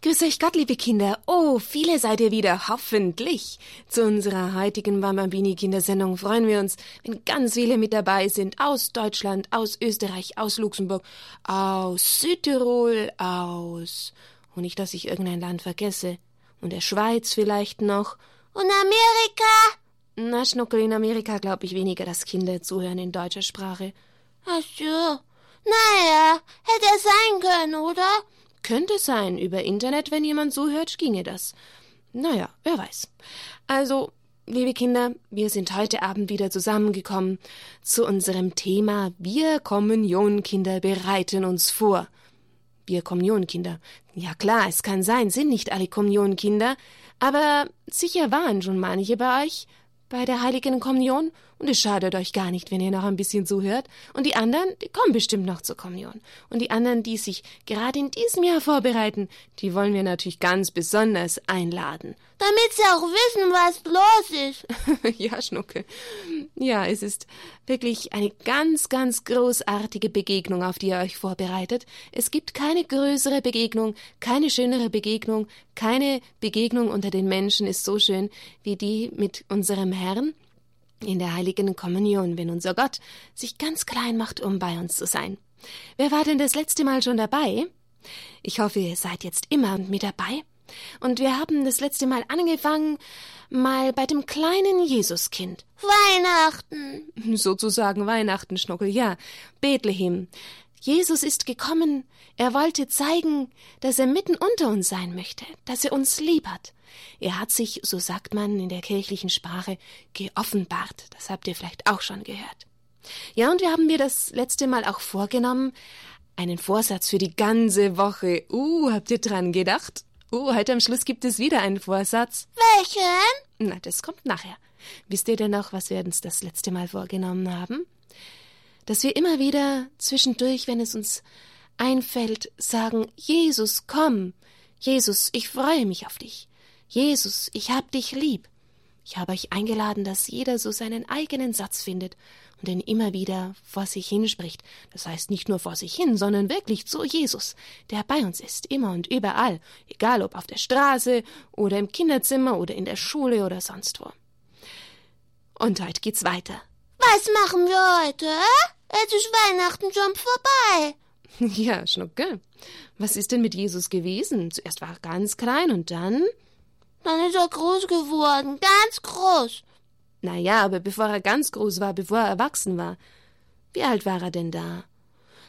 Grüß euch Gott, liebe Kinder. Oh, viele seid ihr wieder, hoffentlich. Zu unserer heutigen Bambini-Kindersendung freuen wir uns, wenn ganz viele mit dabei sind. Aus Deutschland, aus Österreich, aus Luxemburg, aus Südtirol, aus... Und nicht, dass ich irgendein Land vergesse. Und der Schweiz vielleicht noch. Und Amerika? Na, Schnuckel, in Amerika glaube ich weniger, dass Kinder zuhören in deutscher Sprache. Ach so. Naja, hätte es sein können, oder? Könnte sein, über Internet, wenn jemand so hört, ginge das. Naja, wer weiß. Also, liebe Kinder, wir sind heute Abend wieder zusammengekommen zu unserem Thema Wir Kommunionkinder bereiten uns vor. Wir Kommunionkinder. Ja klar, es kann sein, sind nicht alle Kommunionkinder, aber sicher waren schon manche bei euch bei der heiligen Kommunion und es schadet euch gar nicht, wenn ihr noch ein bisschen zuhört. Und die anderen, die kommen bestimmt noch zur Kommunion. Und die anderen, die sich gerade in diesem Jahr vorbereiten, die wollen wir natürlich ganz besonders einladen. Damit sie auch wissen, was los ist. ja, Schnucke. Ja, es ist wirklich eine ganz, ganz großartige Begegnung, auf die ihr euch vorbereitet. Es gibt keine größere Begegnung, keine schönere Begegnung, keine Begegnung unter den Menschen ist so schön wie die mit unserem Herrn in der heiligen Kommunion, wenn unser Gott sich ganz klein macht, um bei uns zu sein. Wer war denn das letzte Mal schon dabei? Ich hoffe, ihr seid jetzt immer mit dabei. Und wir haben das letzte Mal angefangen, mal bei dem kleinen Jesuskind. Weihnachten. Sozusagen Weihnachten, Schnuckel, ja. Bethlehem. Jesus ist gekommen, er wollte zeigen, dass er mitten unter uns sein möchte, dass er uns lieb hat. Er hat sich, so sagt man in der kirchlichen Sprache, geoffenbart. Das habt ihr vielleicht auch schon gehört. Ja, und wir haben mir das letzte Mal auch vorgenommen, einen Vorsatz für die ganze Woche. Uh, habt ihr dran gedacht? Uh, heute am Schluss gibt es wieder einen Vorsatz. Welchen? Na, das kommt nachher. Wisst ihr denn noch, was wir uns das letzte Mal vorgenommen haben? Dass wir immer wieder zwischendurch, wenn es uns einfällt, sagen, Jesus, komm. Jesus, ich freue mich auf dich. Jesus, ich hab dich lieb. Ich habe euch eingeladen, dass jeder so seinen eigenen Satz findet und den immer wieder vor sich hinspricht. Das heißt nicht nur vor sich hin, sondern wirklich zu Jesus, der bei uns ist, immer und überall, egal ob auf der Straße oder im Kinderzimmer oder in der Schule oder sonst wo. Und heute geht's weiter. Was machen wir heute? Jetzt ist Weihnachten schon vorbei. Ja, Schnucke. Was ist denn mit Jesus gewesen? Zuerst war er ganz klein und dann dann ist er groß geworden, ganz groß. Na ja, aber bevor er ganz groß war, bevor er erwachsen war. Wie alt war er denn da?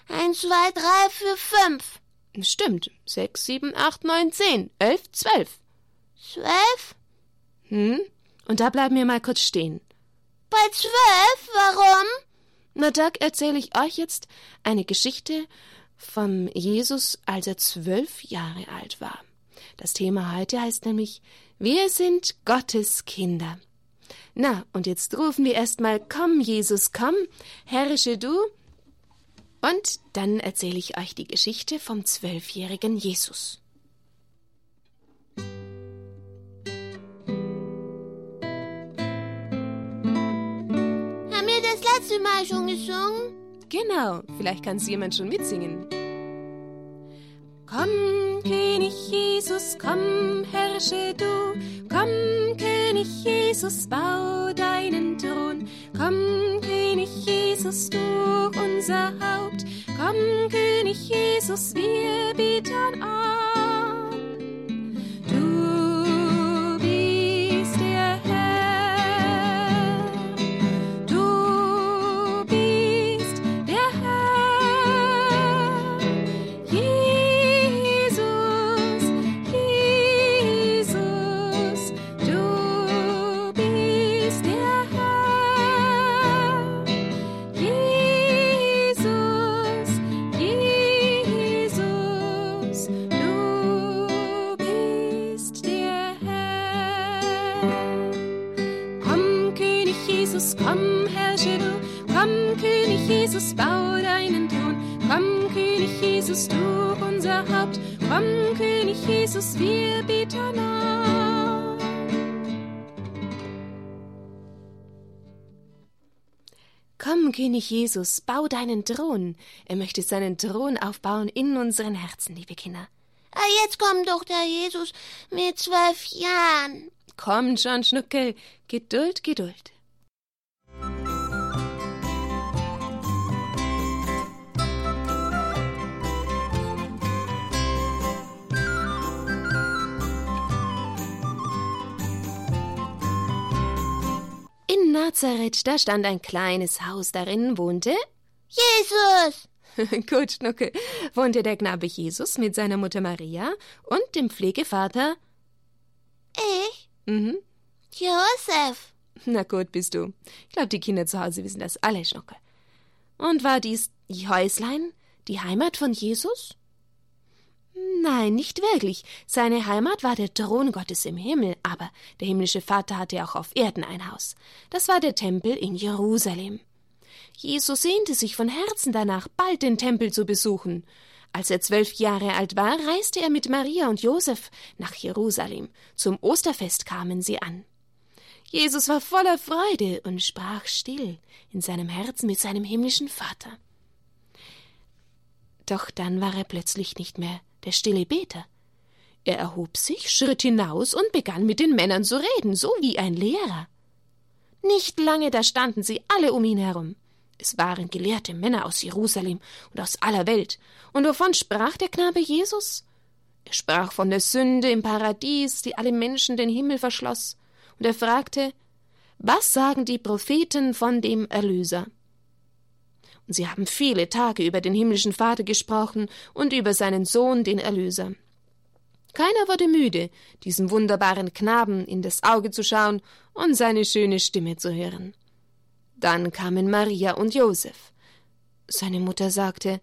Eins, zwei, drei, vier, fünf. Stimmt. Sechs, sieben, acht, neun, zehn, elf, zwölf. Zwölf? Hm? Und da bleiben wir mal kurz stehen. Bei zwölf? Warum? Na, da erzähle ich euch jetzt eine Geschichte vom Jesus, als er zwölf Jahre alt war. Das Thema heute heißt nämlich Wir sind Gottes Kinder. Na, und jetzt rufen wir erstmal Komm, Jesus, komm, herrsche du. Und dann erzähle ich euch die Geschichte vom zwölfjährigen Jesus. Letzte Mal schon gesungen? Genau, vielleicht kann es jemand schon mitsingen. Komm, König Jesus, komm, herrsche du. Komm, König Jesus, bau deinen Thron. Komm, König Jesus, durch unser Haupt. Komm, König Jesus, wir beten an. König Jesus, bau deinen Thron. Er möchte seinen Thron aufbauen in unseren Herzen, liebe Kinder. Ah, jetzt kommt doch der Jesus mit zwölf Jahren. Kommt schon, Schnuckel. Geduld, Geduld. In Nazareth, da stand ein kleines Haus, darin wohnte Jesus! Gut, Schnuckel, wohnte der Knabe Jesus mit seiner Mutter Maria und dem Pflegevater. Ich? Mhm. Josef. Na gut, bist du. Ich glaube, die Kinder zu Hause wissen das alle, Schnuckel. Und war dies die Häuslein, die Heimat von Jesus? Nein, nicht wirklich. Seine Heimat war der Thron Gottes im Himmel, aber der himmlische Vater hatte auch auf Erden ein Haus. Das war der Tempel in Jerusalem. Jesus sehnte sich von Herzen danach, bald den Tempel zu besuchen. Als er zwölf Jahre alt war, reiste er mit Maria und Josef nach Jerusalem. Zum Osterfest kamen sie an. Jesus war voller Freude und sprach still in seinem Herzen mit seinem himmlischen Vater. Doch dann war er plötzlich nicht mehr der stille Beter. Er erhob sich, schritt hinaus und begann mit den Männern zu reden, so wie ein Lehrer. Nicht lange, da standen sie alle um ihn herum. Es waren gelehrte Männer aus Jerusalem und aus aller Welt. Und wovon sprach der Knabe Jesus? Er sprach von der Sünde im Paradies, die alle Menschen den Himmel verschloss. Und er fragte, was sagen die Propheten von dem Erlöser? Sie haben viele Tage über den himmlischen Vater gesprochen und über seinen Sohn, den Erlöser. Keiner wurde müde, diesem wunderbaren Knaben in das Auge zu schauen und seine schöne Stimme zu hören. Dann kamen Maria und Josef. Seine Mutter sagte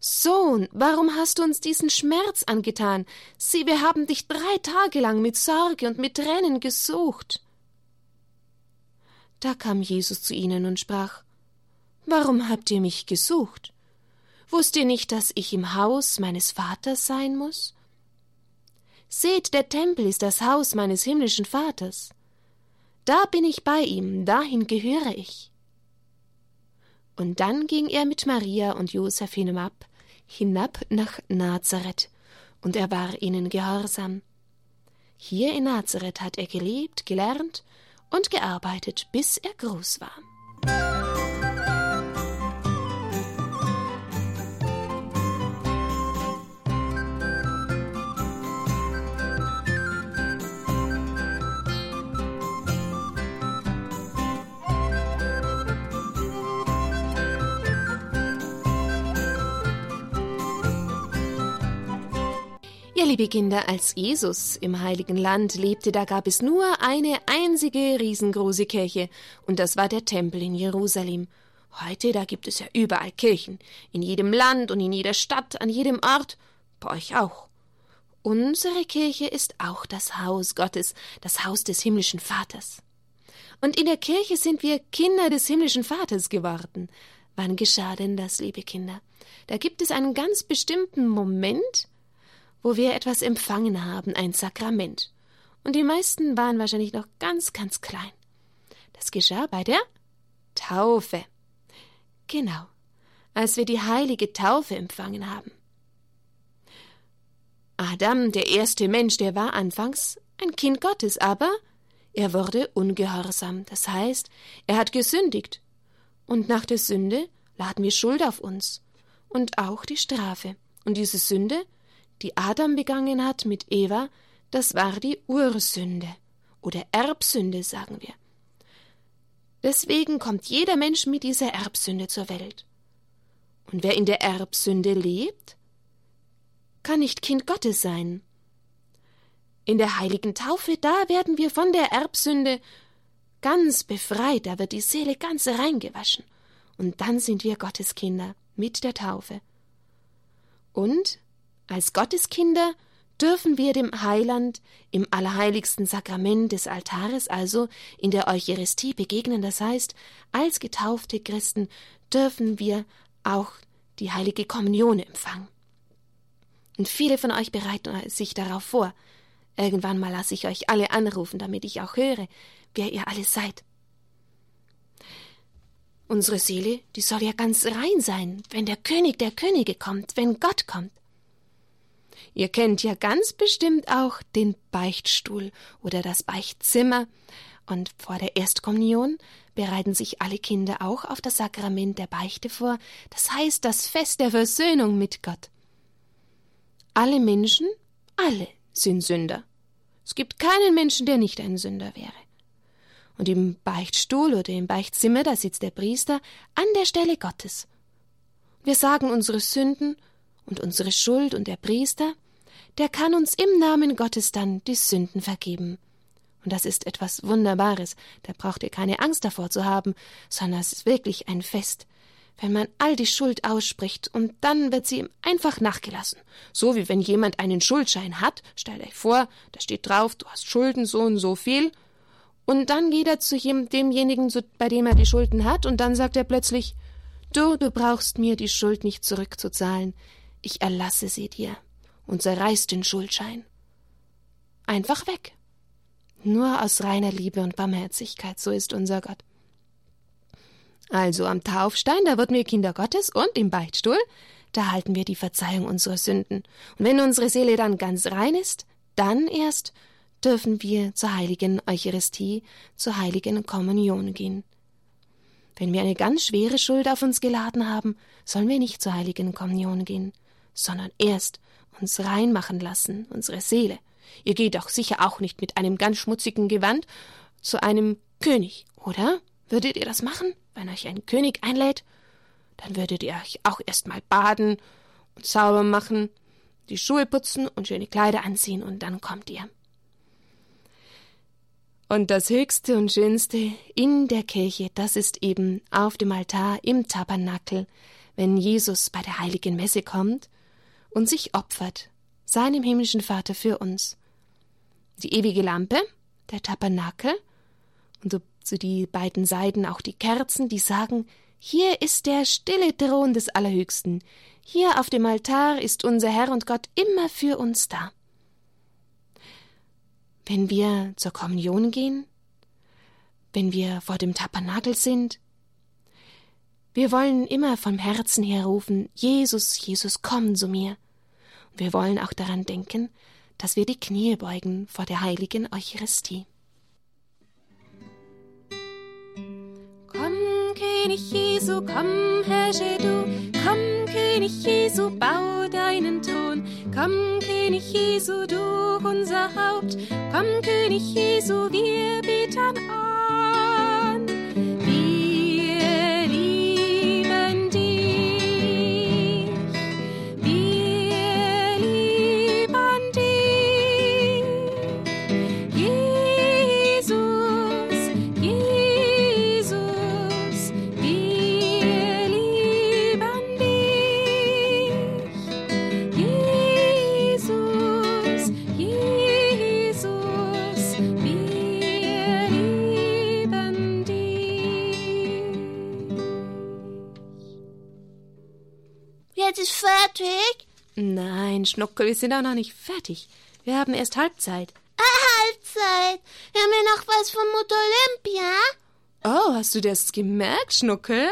Sohn, warum hast du uns diesen Schmerz angetan? Sieh, wir haben dich drei Tage lang mit Sorge und mit Tränen gesucht. Da kam Jesus zu ihnen und sprach Warum habt ihr mich gesucht? Wusst ihr nicht, dass ich im Haus meines Vaters sein muss? Seht, der Tempel ist das Haus meines himmlischen Vaters. Da bin ich bei ihm, dahin gehöre ich. Und dann ging er mit Maria und Josef hinab, hinab nach Nazareth, und er war ihnen gehorsam. Hier in Nazareth hat er gelebt, gelernt und gearbeitet, bis er groß war. Ja, liebe Kinder, als Jesus im heiligen Land lebte, da gab es nur eine einzige riesengroße Kirche, und das war der Tempel in Jerusalem. Heute, da gibt es ja überall Kirchen, in jedem Land und in jeder Stadt, an jedem Ort, bei euch auch. Unsere Kirche ist auch das Haus Gottes, das Haus des himmlischen Vaters. Und in der Kirche sind wir Kinder des himmlischen Vaters geworden. Wann geschah denn das, liebe Kinder? Da gibt es einen ganz bestimmten Moment, wo wir etwas empfangen haben, ein Sakrament. Und die meisten waren wahrscheinlich noch ganz, ganz klein. Das geschah bei der Taufe. Genau, als wir die heilige Taufe empfangen haben. Adam, der erste Mensch, der war anfangs ein Kind Gottes, aber er wurde ungehorsam, das heißt, er hat gesündigt. Und nach der Sünde laden wir Schuld auf uns und auch die Strafe. Und diese Sünde die Adam begangen hat mit Eva, das war die Ursünde oder Erbsünde, sagen wir. Deswegen kommt jeder Mensch mit dieser Erbsünde zur Welt. Und wer in der Erbsünde lebt, kann nicht Kind Gottes sein. In der heiligen Taufe, da werden wir von der Erbsünde ganz befreit, da wird die Seele ganz reingewaschen. Und dann sind wir Gottes Kinder mit der Taufe. Und als Gotteskinder dürfen wir dem Heiland im allerheiligsten Sakrament des Altares, also in der Eucharistie, begegnen. Das heißt, als getaufte Christen dürfen wir auch die heilige Kommunion empfangen. Und viele von euch bereiten sich darauf vor. Irgendwann mal lasse ich euch alle anrufen, damit ich auch höre, wer ihr alle seid. Unsere Seele, die soll ja ganz rein sein, wenn der König der Könige kommt, wenn Gott kommt. Ihr kennt ja ganz bestimmt auch den Beichtstuhl oder das Beichtzimmer. Und vor der Erstkommunion bereiten sich alle Kinder auch auf das Sakrament der Beichte vor, das heißt das Fest der Versöhnung mit Gott. Alle Menschen, alle sind Sünder. Es gibt keinen Menschen, der nicht ein Sünder wäre. Und im Beichtstuhl oder im Beichtzimmer, da sitzt der Priester an der Stelle Gottes. Wir sagen unsere Sünden und unsere Schuld und der Priester, der kann uns im Namen Gottes dann die Sünden vergeben. Und das ist etwas Wunderbares, da braucht ihr keine Angst davor zu haben, sondern es ist wirklich ein Fest, wenn man all die Schuld ausspricht und dann wird sie ihm einfach nachgelassen. So wie wenn jemand einen Schuldschein hat, stellt euch vor, da steht drauf, du hast Schulden so und so viel, und dann geht er zu demjenigen, bei dem er die Schulden hat, und dann sagt er plötzlich, du, du brauchst mir die Schuld nicht zurückzuzahlen, ich erlasse sie dir und zerreißt den Schuldschein. Einfach weg. Nur aus reiner Liebe und Barmherzigkeit, so ist unser Gott. Also am Taufstein, da wurden wir Kinder Gottes und im Beichtstuhl, da halten wir die Verzeihung unserer Sünden. Und wenn unsere Seele dann ganz rein ist, dann erst dürfen wir zur heiligen Eucharistie, zur heiligen Kommunion gehen. Wenn wir eine ganz schwere Schuld auf uns geladen haben, sollen wir nicht zur heiligen Kommunion gehen, sondern erst uns reinmachen lassen, unsere Seele. Ihr geht doch sicher auch nicht mit einem ganz schmutzigen Gewand zu einem König, oder? Würdet ihr das machen? Wenn euch ein König einlädt, dann würdet ihr euch auch erst mal baden und sauber machen, die Schuhe putzen und schöne Kleider anziehen und dann kommt ihr. Und das Höchste und Schönste in der Kirche, das ist eben auf dem Altar im Tabernakel, wenn Jesus bei der heiligen Messe kommt und sich opfert, seinem himmlischen Vater für uns. Die ewige Lampe, der Tabernakel und zu die beiden Seiten auch die Kerzen, die sagen, hier ist der stille Thron des Allerhöchsten, hier auf dem Altar ist unser Herr und Gott immer für uns da. Wenn wir zur Kommunion gehen, wenn wir vor dem Tabernakel sind, wir wollen immer vom Herzen her rufen, Jesus, Jesus, komm zu mir. Wir wollen auch daran denken, dass wir die Knie beugen vor der heiligen Eucharistie. König Jesu, komm, herrsche du. Komm, König Jesu, bau deinen Thron. Komm, König Jesu, du unser Haupt. Komm, König Jesu, wir beten an. Nein, Schnuckel, wir sind auch noch nicht fertig. Wir haben erst Halbzeit. Ah, Halbzeit. Haben wir noch was von Mutter Olympia? Oh, hast du das gemerkt, Schnuckel?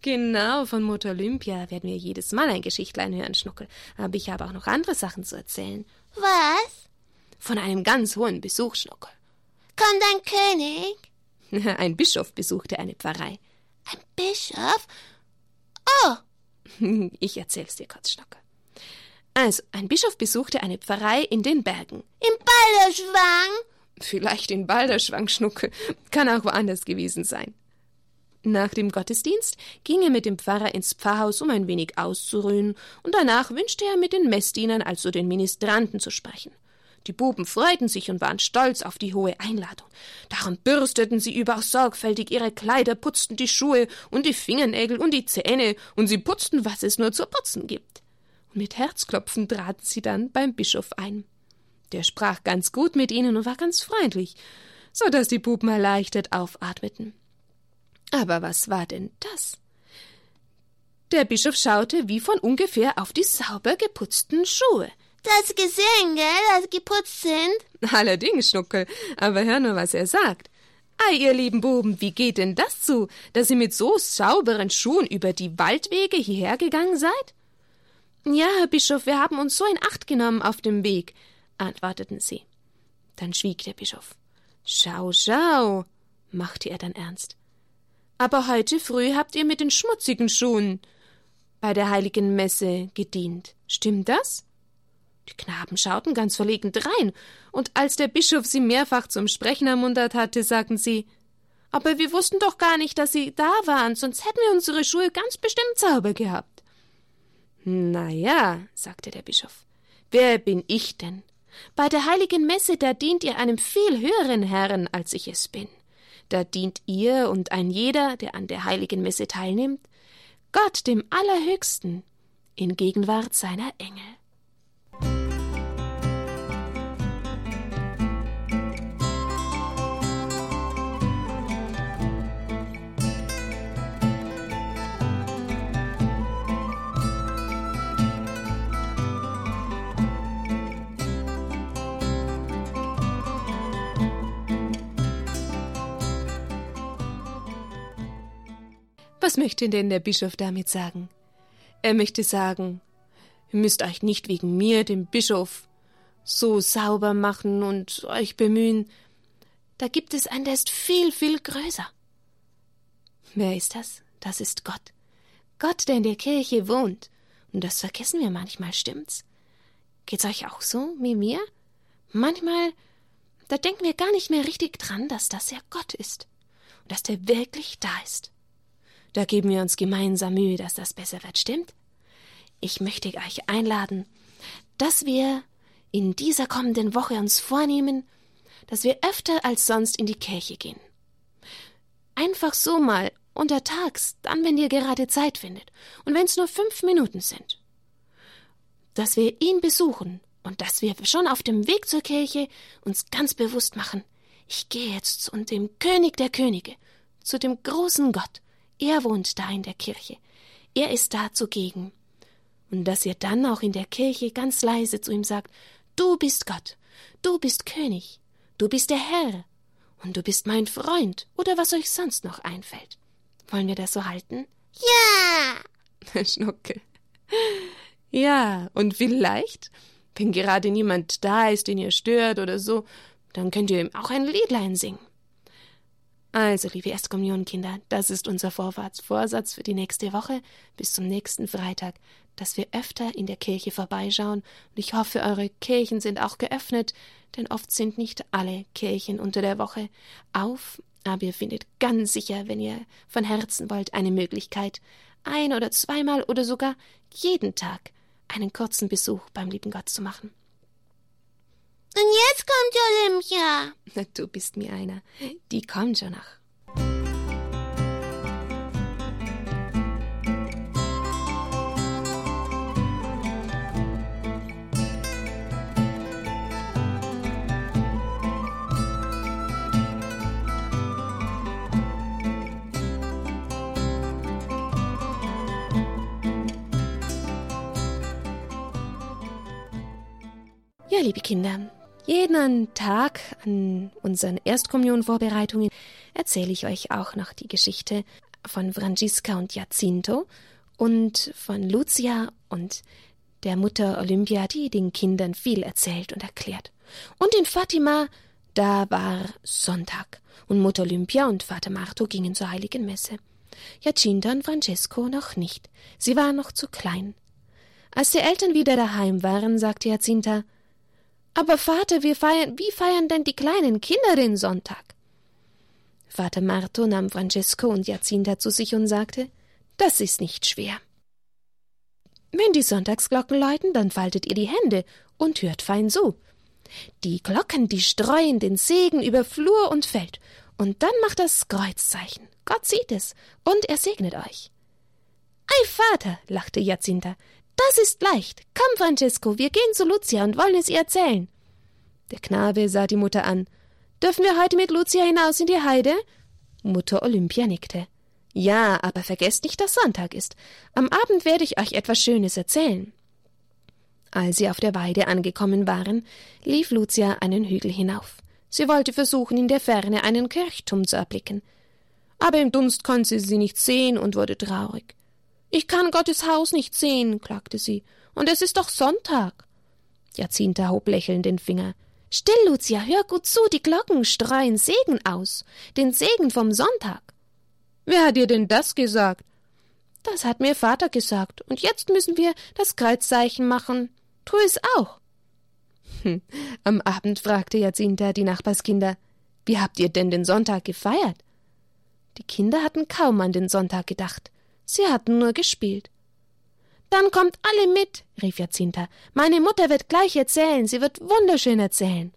Genau, von Mutter Olympia werden wir jedes Mal ein Geschichtlein hören, Schnuckel. Aber ich habe auch noch andere Sachen zu erzählen. Was? Von einem ganz hohen Besuch, Schnuckel. Kommt ein König? Ein Bischof besuchte eine Pfarrei. Ein Bischof? Oh, Ich erzähl's dir kurz, Schnuckel. Also, ein Bischof besuchte eine Pfarrei in den Bergen. im Ballerschwang? Vielleicht in Balderschwang, Schnuckel. Kann auch woanders gewesen sein. Nach dem Gottesdienst ging er mit dem Pfarrer ins Pfarrhaus, um ein wenig auszuruhen, und danach wünschte er mit den Messdienern, also den Ministranten, zu sprechen. Die Buben freuten sich und waren stolz auf die hohe Einladung. Darum bürsteten sie überaus sorgfältig ihre Kleider, putzten die Schuhe und die Fingernägel und die Zähne, und sie putzten, was es nur zu putzen gibt. Und mit Herzklopfen traten sie dann beim Bischof ein. Der sprach ganz gut mit ihnen und war ganz freundlich, so dass die Buben erleichtert aufatmeten. Aber was war denn das? Der Bischof schaute wie von ungefähr auf die sauber geputzten Schuhe. Das gesehen, gell, dass geputzt sind? Allerdings, Schnuckel, aber hör nur, was er sagt. Ei, ihr lieben Buben, wie geht denn das zu, dass ihr mit so sauberen Schuhen über die Waldwege hierher gegangen seid? Ja, Herr Bischof, wir haben uns so in Acht genommen auf dem Weg, antworteten sie. Dann schwieg der Bischof. Schau, schau, machte er dann ernst. Aber heute früh habt ihr mit den schmutzigen Schuhen bei der heiligen Messe gedient. Stimmt das? Die Knaben schauten ganz verlegen drein, und als der Bischof sie mehrfach zum Sprechen ermuntert hatte, sagten sie Aber wir wussten doch gar nicht, dass sie da waren, sonst hätten wir unsere Schuhe ganz bestimmt sauber gehabt. Na ja, sagte der Bischof, wer bin ich denn? Bei der heiligen Messe, da dient ihr einem viel höheren Herrn, als ich es bin. Da dient ihr und ein jeder, der an der heiligen Messe teilnimmt, Gott dem Allerhöchsten in Gegenwart seiner Engel. Was möchte denn der Bischof damit sagen? Er möchte sagen, ihr müsst euch nicht wegen mir, dem Bischof, so sauber machen und euch bemühen. Da gibt es einen, der ist viel, viel größer. Wer ist das? Das ist Gott. Gott, der in der Kirche wohnt. Und das vergessen wir manchmal, stimmt's? Geht's euch auch so wie mir? Manchmal, da denken wir gar nicht mehr richtig dran, dass das ja Gott ist. Und dass der wirklich da ist. Da geben wir uns gemeinsam Mühe, dass das besser wird, stimmt? Ich möchte euch einladen, dass wir in dieser kommenden Woche uns vornehmen, dass wir öfter als sonst in die Kirche gehen. Einfach so mal untertags, dann, wenn ihr gerade Zeit findet, und wenn es nur fünf Minuten sind. Dass wir ihn besuchen und dass wir schon auf dem Weg zur Kirche uns ganz bewusst machen, ich gehe jetzt zu dem König der Könige, zu dem großen Gott, er wohnt da in der Kirche. Er ist da zugegen. Und dass ihr dann auch in der Kirche ganz leise zu ihm sagt, du bist Gott, du bist König, du bist der Herr, und du bist mein Freund, oder was euch sonst noch einfällt. Wollen wir das so halten? Ja. Schnuckel. Ja, und vielleicht, wenn gerade niemand da ist, den ihr stört oder so, dann könnt ihr ihm auch ein Liedlein singen. Also, liebe Erstkommunionkinder, das ist unser Vorfahrtsvorsatz für die nächste Woche bis zum nächsten Freitag, dass wir öfter in der Kirche vorbeischauen. Und ich hoffe, eure Kirchen sind auch geöffnet, denn oft sind nicht alle Kirchen unter der Woche auf. Aber ihr findet ganz sicher, wenn ihr von Herzen wollt, eine Möglichkeit, ein oder zweimal oder sogar jeden Tag einen kurzen Besuch beim lieben Gott zu machen. Und jetzt kommt Olympia. Na, du bist mir einer. Die kommt schon noch. Ja, liebe Kinder, jeden Tag an unseren Erstkommunionvorbereitungen erzähle ich euch auch noch die Geschichte von Franziska und Jacinto und von Lucia und der Mutter Olympia, die den Kindern viel erzählt und erklärt. Und in Fatima, da war Sonntag und Mutter Olympia und Vater Marto gingen zur heiligen Messe. Jacinta und Francesco noch nicht. Sie waren noch zu klein. Als die Eltern wieder daheim waren, sagte Jacinta, aber Vater, wir feiern, wie feiern denn die kleinen Kinder den Sonntag? Vater Marto nahm Francesco und Jacinta zu sich und sagte, das ist nicht schwer. Wenn die Sonntagsglocken läuten, dann faltet ihr die Hände und hört fein so. Die Glocken, die streuen den Segen über Flur und Feld, und dann macht das Kreuzzeichen. Gott sieht es, und er segnet euch. Ei, Vater, lachte Jacinta, das ist leicht. Komm, Francesco, wir gehen zu Lucia und wollen es ihr erzählen. Der Knabe sah die Mutter an. Dürfen wir heute mit Lucia hinaus in die Heide? Mutter Olympia nickte. Ja, aber vergesst nicht, dass Sonntag ist. Am Abend werde ich euch etwas Schönes erzählen. Als sie auf der Weide angekommen waren, lief Lucia einen Hügel hinauf. Sie wollte versuchen, in der Ferne einen Kirchturm zu erblicken. Aber im Dunst konnte sie nicht sehen und wurde traurig. Ich kann Gottes Haus nicht sehen, klagte sie, Und es ist doch Sonntag. Jacinta hob lächelnd den Finger. Still, Lucia, hör gut zu, die Glocken streuen Segen aus. Den Segen vom Sonntag. Wer hat dir denn das gesagt? Das hat mir Vater gesagt, und jetzt müssen wir das Kreuzzeichen machen. Tu es auch. Hm. Am Abend fragte Jacinta die Nachbarskinder, wie habt ihr denn den Sonntag gefeiert? Die Kinder hatten kaum an den Sonntag gedacht. Sie hatten nur gespielt. Dann kommt alle mit, rief Jacinta. Meine Mutter wird gleich erzählen, sie wird wunderschön erzählen.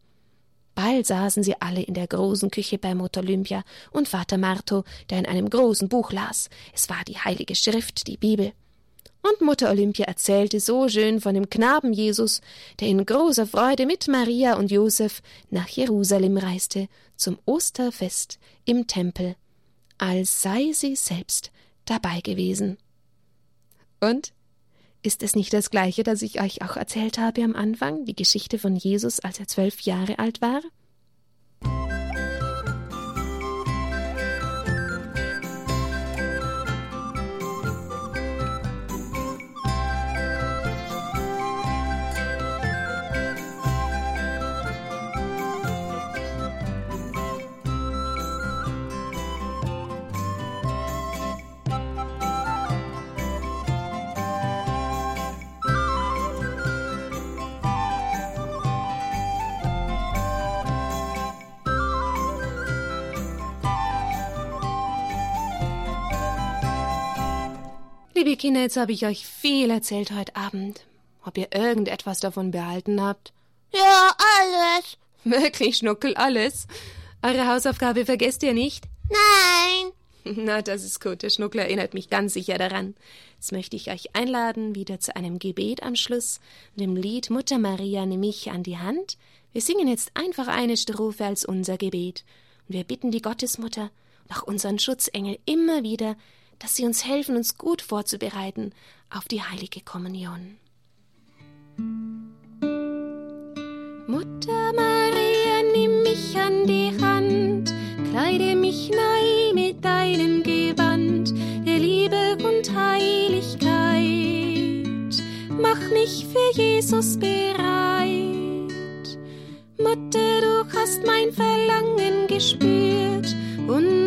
Bald saßen sie alle in der großen Küche bei Mutter Olympia und Vater Marto, der in einem großen Buch las. Es war die Heilige Schrift, die Bibel. Und Mutter Olympia erzählte so schön von dem Knaben Jesus, der in großer Freude mit Maria und Josef nach Jerusalem reiste zum Osterfest im Tempel, als sei sie selbst dabei gewesen. Und ist es nicht das gleiche, das ich euch auch erzählt habe am Anfang, die Geschichte von Jesus, als er zwölf Jahre alt war? Liebe Kinder, jetzt habe ich euch viel erzählt heute Abend. Ob ihr irgendetwas davon behalten habt? Ja, alles. Wirklich, Schnuckel, alles. Eure Hausaufgabe vergesst ihr nicht? Nein. Na, das ist gut. Der Schnuckel erinnert mich ganz sicher daran. Jetzt möchte ich euch einladen, wieder zu einem Gebet am Schluss, dem Lied Mutter Maria nimm mich an die Hand. Wir singen jetzt einfach eine Strophe als unser Gebet. Und wir bitten die Gottesmutter und auch unseren Schutzengel immer wieder, dass sie uns helfen, uns gut vorzubereiten auf die heilige Kommunion. Mutter Maria, nimm mich an die Hand, kleide mich neu mit deinem Gewand der Liebe und Heiligkeit. Mach mich für Jesus bereit. Mutter, du hast mein Verlangen gespürt und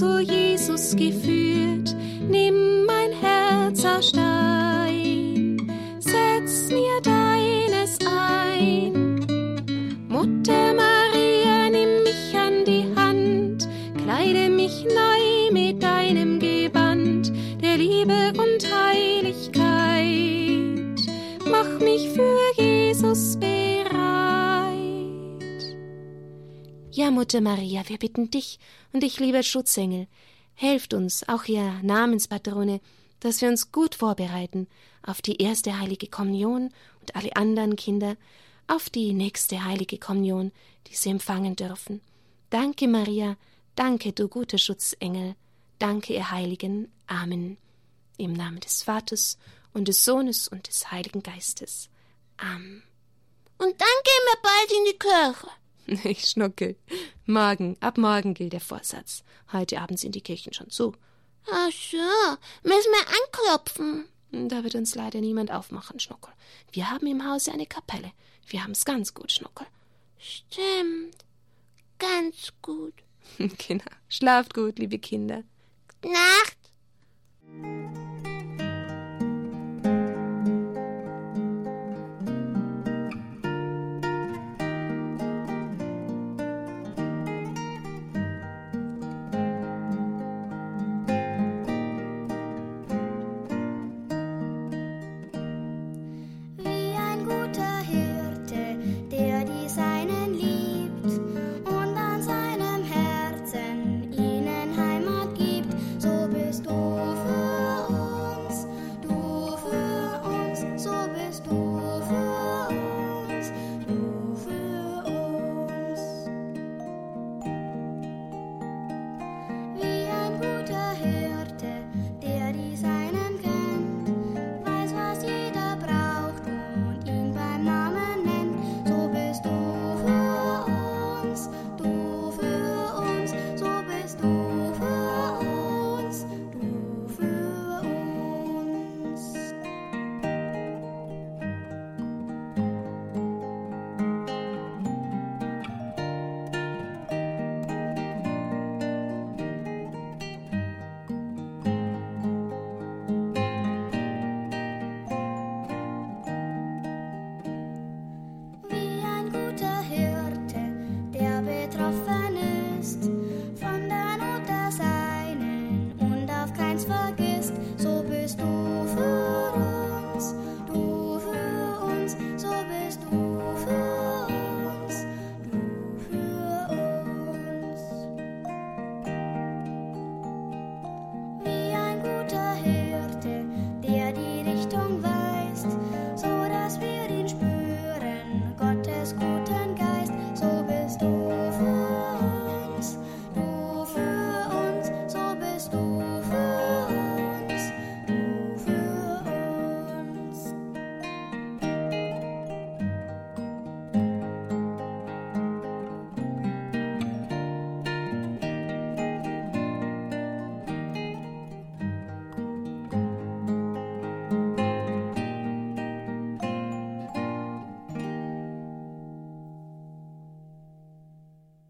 zu Jesus geführt. Nimm mein Herz aus Stein, setz mir deines ein. Mutter Maria, nimm mich an die Hand, kleide mich neu Ja, Mutter Maria, wir bitten dich und dich, lieber Schutzengel, helft uns, auch ihr Namenspatrone, dass wir uns gut vorbereiten auf die erste heilige Kommunion und alle anderen Kinder auf die nächste heilige Kommunion, die sie empfangen dürfen. Danke, Maria, danke, du guter Schutzengel, danke, ihr Heiligen. Amen. Im Namen des Vaters und des Sohnes und des Heiligen Geistes. Amen. Und dann gehen wir bald in die Kirche. Ich schnuckel. Morgen, ab morgen gilt der Vorsatz. Heute Abend sind die Kirchen schon zu. Ach so, müssen wir anklopfen. Da wird uns leider niemand aufmachen, Schnuckel. Wir haben im Hause eine Kapelle. Wir haben's ganz gut, Schnuckel. Stimmt. Ganz gut. Genau. Schlaft gut, liebe Kinder. Nacht.